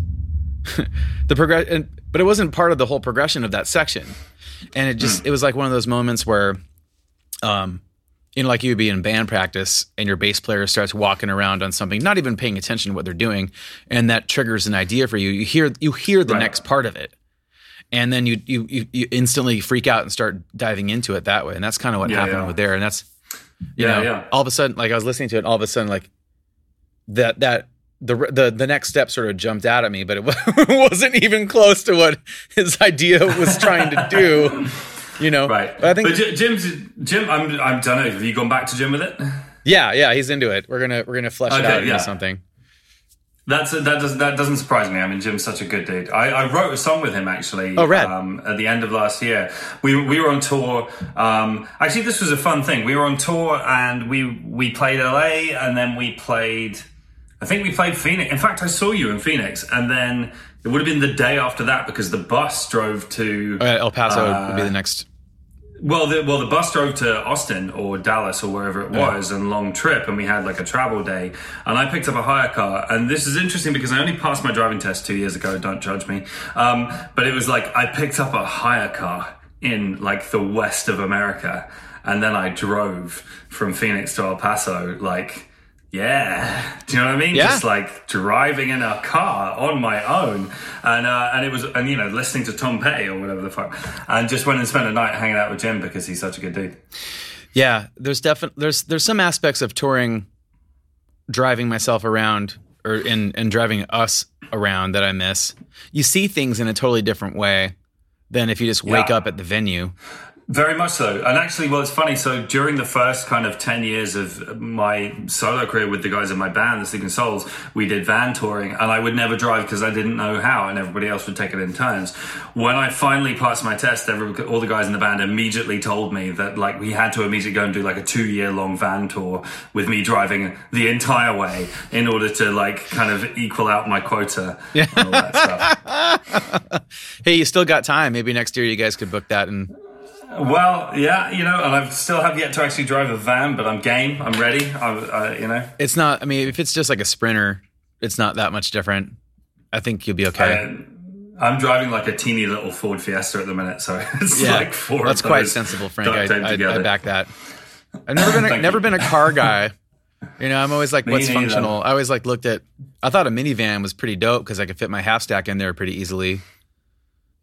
the progress, but it wasn't part of the whole progression of that section, and it just it was like one of those moments where, um, you know, like you would be in band practice and your bass player starts walking around on something, not even paying attention to what they're doing, and that triggers an idea for you. You hear you hear the Right. next part of it. And then you, you you you instantly freak out and start diving into it that way, and that's kind of what Yeah, happened yeah. with there. And that's you Yeah, know, yeah. all of a sudden, like I was listening to it, all of a sudden, like that that the the the next step sort of jumped out at me, but it wasn't even close to what his idea was trying to do. You know, right, But I think, but J- Jim's Jim. I'm I don't know. Have you gone back to Jim with it? yeah, yeah, he's into it. We're gonna we're gonna flesh it Okay, out into something. That's that doesn't that doesn't surprise me. I mean, Jim's such a good dude. I, I wrote a song with him actually. Oh, rad. Um, at the end of last year, we we were on tour. Um, actually, this was a fun thing. We were on tour and we we played LA and then we played. I think we played Phoenix. In fact, I saw you in Phoenix, and then it would have been the day after that because the bus drove to. Uh, El Paso would be the next. Well, the, well, the bus drove to Austin or Dallas or wherever it was, and long trip, and we had like a travel day. And I picked up a hire car, and this is interesting because I only passed my driving test two years ago. Don't judge me, um, but it was like I picked up a hire car in like the west of America, and then I drove from Phoenix to El Paso, like. Yeah, do you know what I mean? Yeah. Just like driving in a car on my own, and uh, and it was, and you know, listening to Tom Petty or whatever the fuck, and just went and spent a night hanging out with Jim because he's such a good dude. Yeah, there's definitely there's there's some aspects of touring, driving myself around or in and driving us around that I miss. You see things in a totally different way than if you just wake Yeah. up at the venue. Very much so. And actually, well, it's funny. So during the first kind of 10 years of my solo career with the guys in my band, the Sleeping Souls, we did van touring and I would never drive because I didn't know how and everybody else would take it in turns. When I finally passed my test, every, all the guys in the band immediately told me that like we had to immediately go and do like a two year long van tour with me driving the entire way in order to like kind of equal out my quota and all that stuff. Hey, you still got time. Maybe next year you guys could book that and Well, yeah, you know, and I still have yet to actually drive a van, but I'm game. I'm ready. I, I, you know, it's not I mean, if it's just like a sprinter, it's not that much different. I think you'll be okay. and I'm driving like a teeny little Ford Fiesta at the minute, so it's yeah. like four. That's quite sensible, Frank. I, I, I back that. I've never been a, never you. been a car guy. You know, I'm always like, what's functional? I always like looked at. I thought a minivan was pretty dope because I could fit my half stack in there pretty easily.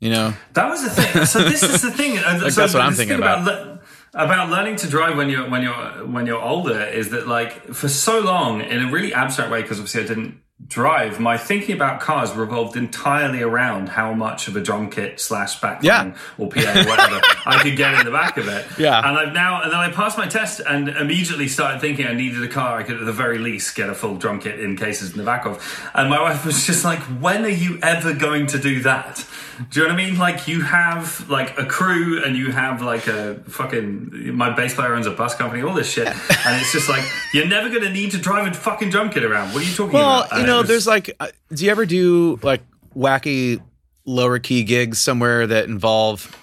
You know, That was the thing. So this is the thing. Like, so that's what I'm thinking thing about. le- about learning to drive when you're when you're when you're older is that like for so long in a really abstract way because obviously I didn't drive, my thinking about cars revolved entirely around how much of a drum kit slash backline Yeah. or PA or whatever I could get in the back of it. Yeah. And I've now, and then I passed my test and immediately started thinking I needed a car I could at the very least get a full drum kit in cases in the back of. And my wife was just like, when are you ever going to do that? Do you know what I mean? Like you have like a crew and you have like a fucking, my bass player owns a bus company, all this shit. And it's just like, you're never going to need to drive a fucking drum kit around. What are you talking Well, about? You know, there's like, uh, do you ever do like wacky lower key gigs somewhere that involve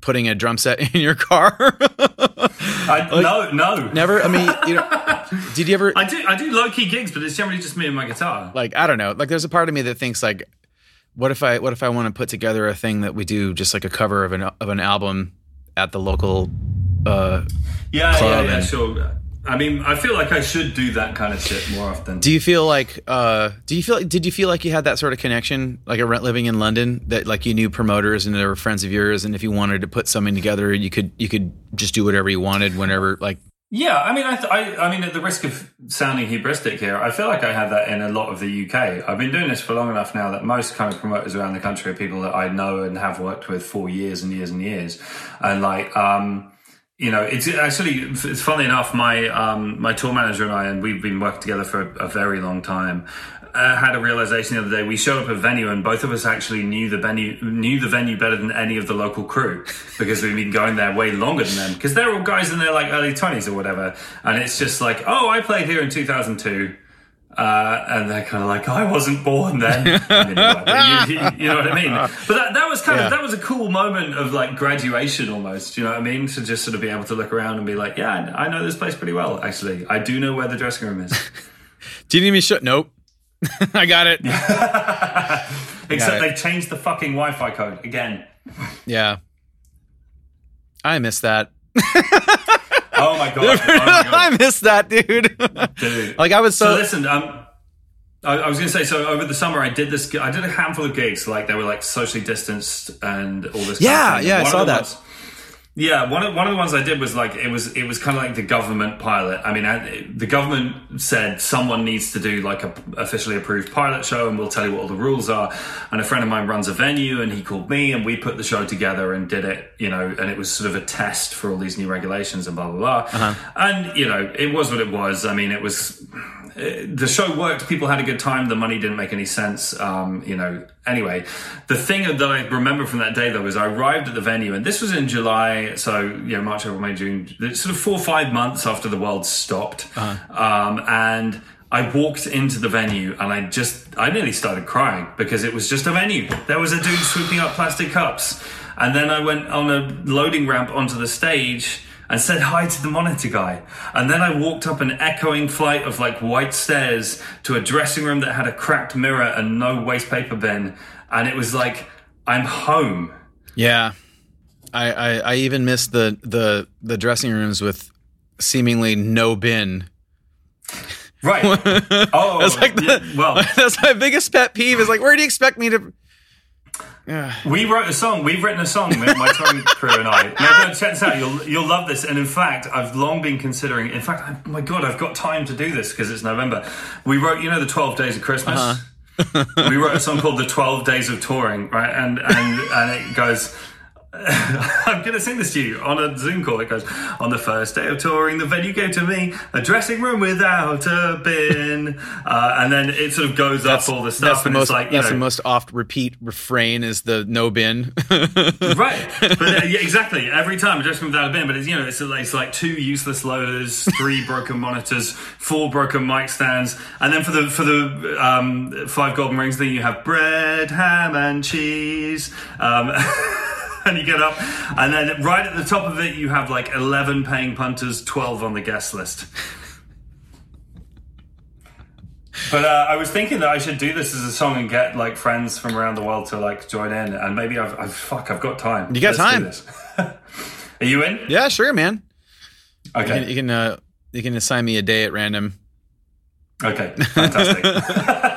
putting a drum set in your car? I, no, no. Never. I mean, you know, did you ever I do, I do low key gigs, but it's generally just me and my guitar. like? I don't know. Like, there's a part of me that thinks like, what if I what if I want to put together a thing that we do just like a cover of an of an album at the local. uh Yeah, yeah, yeah, and- sure. I mean, I feel like I should do that kind of shit more often. Do you feel like uh do you feel like did you feel like you had that sort of connection like a rent living in London that like you knew promoters and they were friends of yours and if you wanted to put something together you could you could just do whatever you wanted whenever like Yeah, I mean, I, th- I, I mean, at the risk of sounding hubristic here, I feel like I had that in a lot of the UK. I've been doing this for long enough now that most kind of promoters around the country are people that I know and have worked with for years and years and years, and like, um, you know, it's actually it's funny enough. My um, my tour manager and I, and we've been working together for a very long time. Uh, had a realization the other day. We showed up at a venue, and both of us actually knew the venue knew the venue better than any of the local crew because we've been going there way longer than them. Because they're all guys in their like early twenties or whatever, and it's just like, oh, I played here in two thousand two. Uh, and they're kind of like, I wasn't born then. But you, you- know what I mean? But that, that was kind Yeah. of that was a cool moment of like graduation almost. You know what I mean? To just sort of be able to look around and be like, yeah, I know this place pretty well. Actually, I do know where the dressing room is. Do you need me shut? nope. I got it. Except it. they changed the fucking Wi-Fi code again. Yeah. I miss that. Oh my god! Oh my I missed that, dude. dude. like I was So so, listen, um, I, I was going to say, so over the summer, I did this. I did a handful of gigs, like they were like socially distanced and all this. Yeah, kind of thing. yeah, I saw that. ones- yeah, one of one of the ones I did was like it was it was kind of like the government pilot. I mean, I, the government said someone needs to do like a officially approved pilot show, and we'll tell you what all the rules are. And a friend of mine runs a venue, and he called me, and we put the show together and did it. You know, and it was sort of a test for all these new regulations and blah blah blah. Uh-huh. And you know, it was what it was. I mean, it was the show worked. People had a good time. The money didn't make any sense. Um, you know. Anyway, the thing that I remember from that day though is I arrived at the venue, and this was in July. So you know, March, April, May, June. Sort of four or five months after the world stopped. Um, and I walked into the venue, and I just I nearly started crying because it was just a venue. There was a dude swooping up plastic cups, and then I went on a loading ramp onto the stage and said hi to the monitor guy. And then I walked up an echoing flight of like white stairs to a dressing room that had a cracked mirror and no waste paper bin. And it was like, I'm home. yeah. I, I I even missed the the the dressing rooms with seemingly no bin. Right. Oh, That's like the, yeah, well, that's my biggest pet peeve is like where do you expect me to we wrote a song. We've written a song, my my touring crew and I. Now, no, check this out. You'll you'll love this. And in fact, I've long been considering. In fact, I, my God, I've got time to do this because it's November. We wrote, you know, the Twelve Days of Christmas. Uh-huh. we wrote a song called "The Twelve Days of Touring," right? And and and it goes. I'm going to sing this to you on a Zoom call. It goes, On the first day of touring, the venue gave to me a dressing room without a bin. Uh, and then it sort of goes up all the stuff. that's the and most it's like, you that's know, the most oft repeat refrain is the no bin. right but uh, yeah, exactly every time a dressing room without a bin but it's you know it's, like- it's like two useless loaders three broken monitors four broken mic stands and then for the for the um, five golden rings thing you have bread ham and cheese um, and you get up and then right at the top of it you have like 11 paying punters 12 on the guest list But uh, I was thinking that I should do this as a song and get like friends from around the world to like join in, and maybe I've, I've fuck, I've got time. You got Let's time. Are you in? yeah, sure, man. You Okay. can you can, uh, you can assign me a day at random. Okay. Fantastic.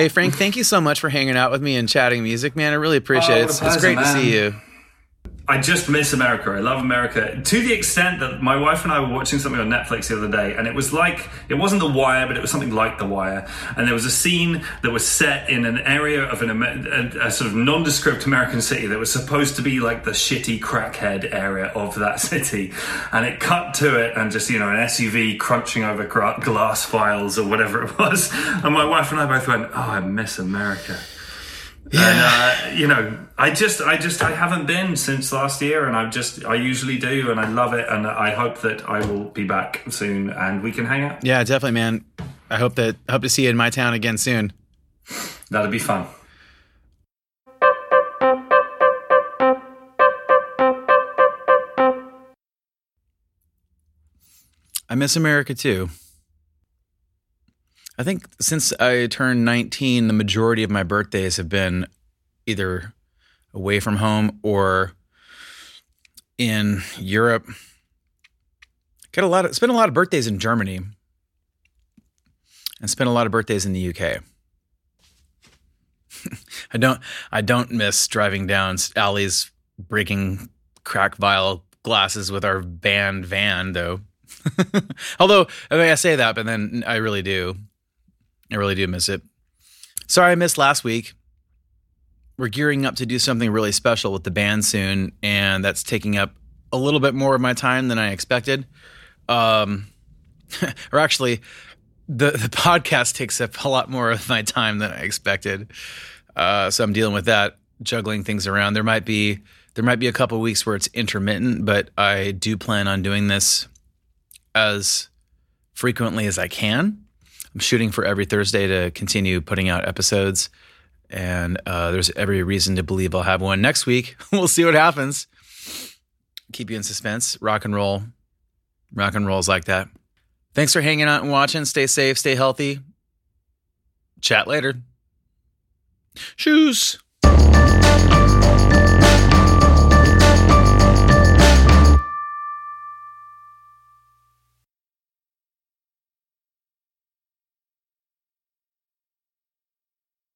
Hey Frank, thank you so much for hanging out with me and chatting music, man. I really appreciate Oh, it. It's, it's pleasure, great to see you. I just miss America. I love America to the extent that my wife and I were watching something on Netflix the other day, and it was like it wasn't The Wire, but it was something like The Wire. And there was a scene that was set in an area of an a, a sort of nondescript American city that was supposed to be like the shitty crackhead area of that city, and it cut to it and just you know an SUV crunching over glass files or whatever it was, and my wife and I both went, "Oh, I miss America." Yeah. And, uh, you know, I just, I just, I haven't been since last year, and I've just, I usually do, and I love it, and I hope that I will be back soon, and we can hang out. Yeah, definitely, man. I hope that, I hope to see you in my town again soon. That'll be fun. I miss America too. I think since I turned 19, the majority of my birthdays have been either away from home or in Europe. Got a lot of spent a lot of birthdays in Germany and spent a lot of birthdays in the UK. I don't I don't miss driving down alleys breaking crack vial glasses with our band van though. Although I, mean, I say that, but then I really do. I really do miss it. Sorry I missed last week. We're gearing up to do something really special with the band soon, and that's taking up a little bit more of my time than I expected. Um, or actually, the the podcast takes up a lot more of my time than I expected. Uh, so I'm dealing with that, juggling things around. There might be there might be a couple weeks where it's intermittent, but I do plan on doing this as frequently as I can. I'm shooting for every Thursday to continue putting out episodes. And uh, there's every reason to believe I'll have one next week. we'll see what happens. Keep you in suspense. Rock and roll. Rock and roll's like that. Thanks for hanging out and watching. Stay safe, stay healthy. Chat later. Shoes.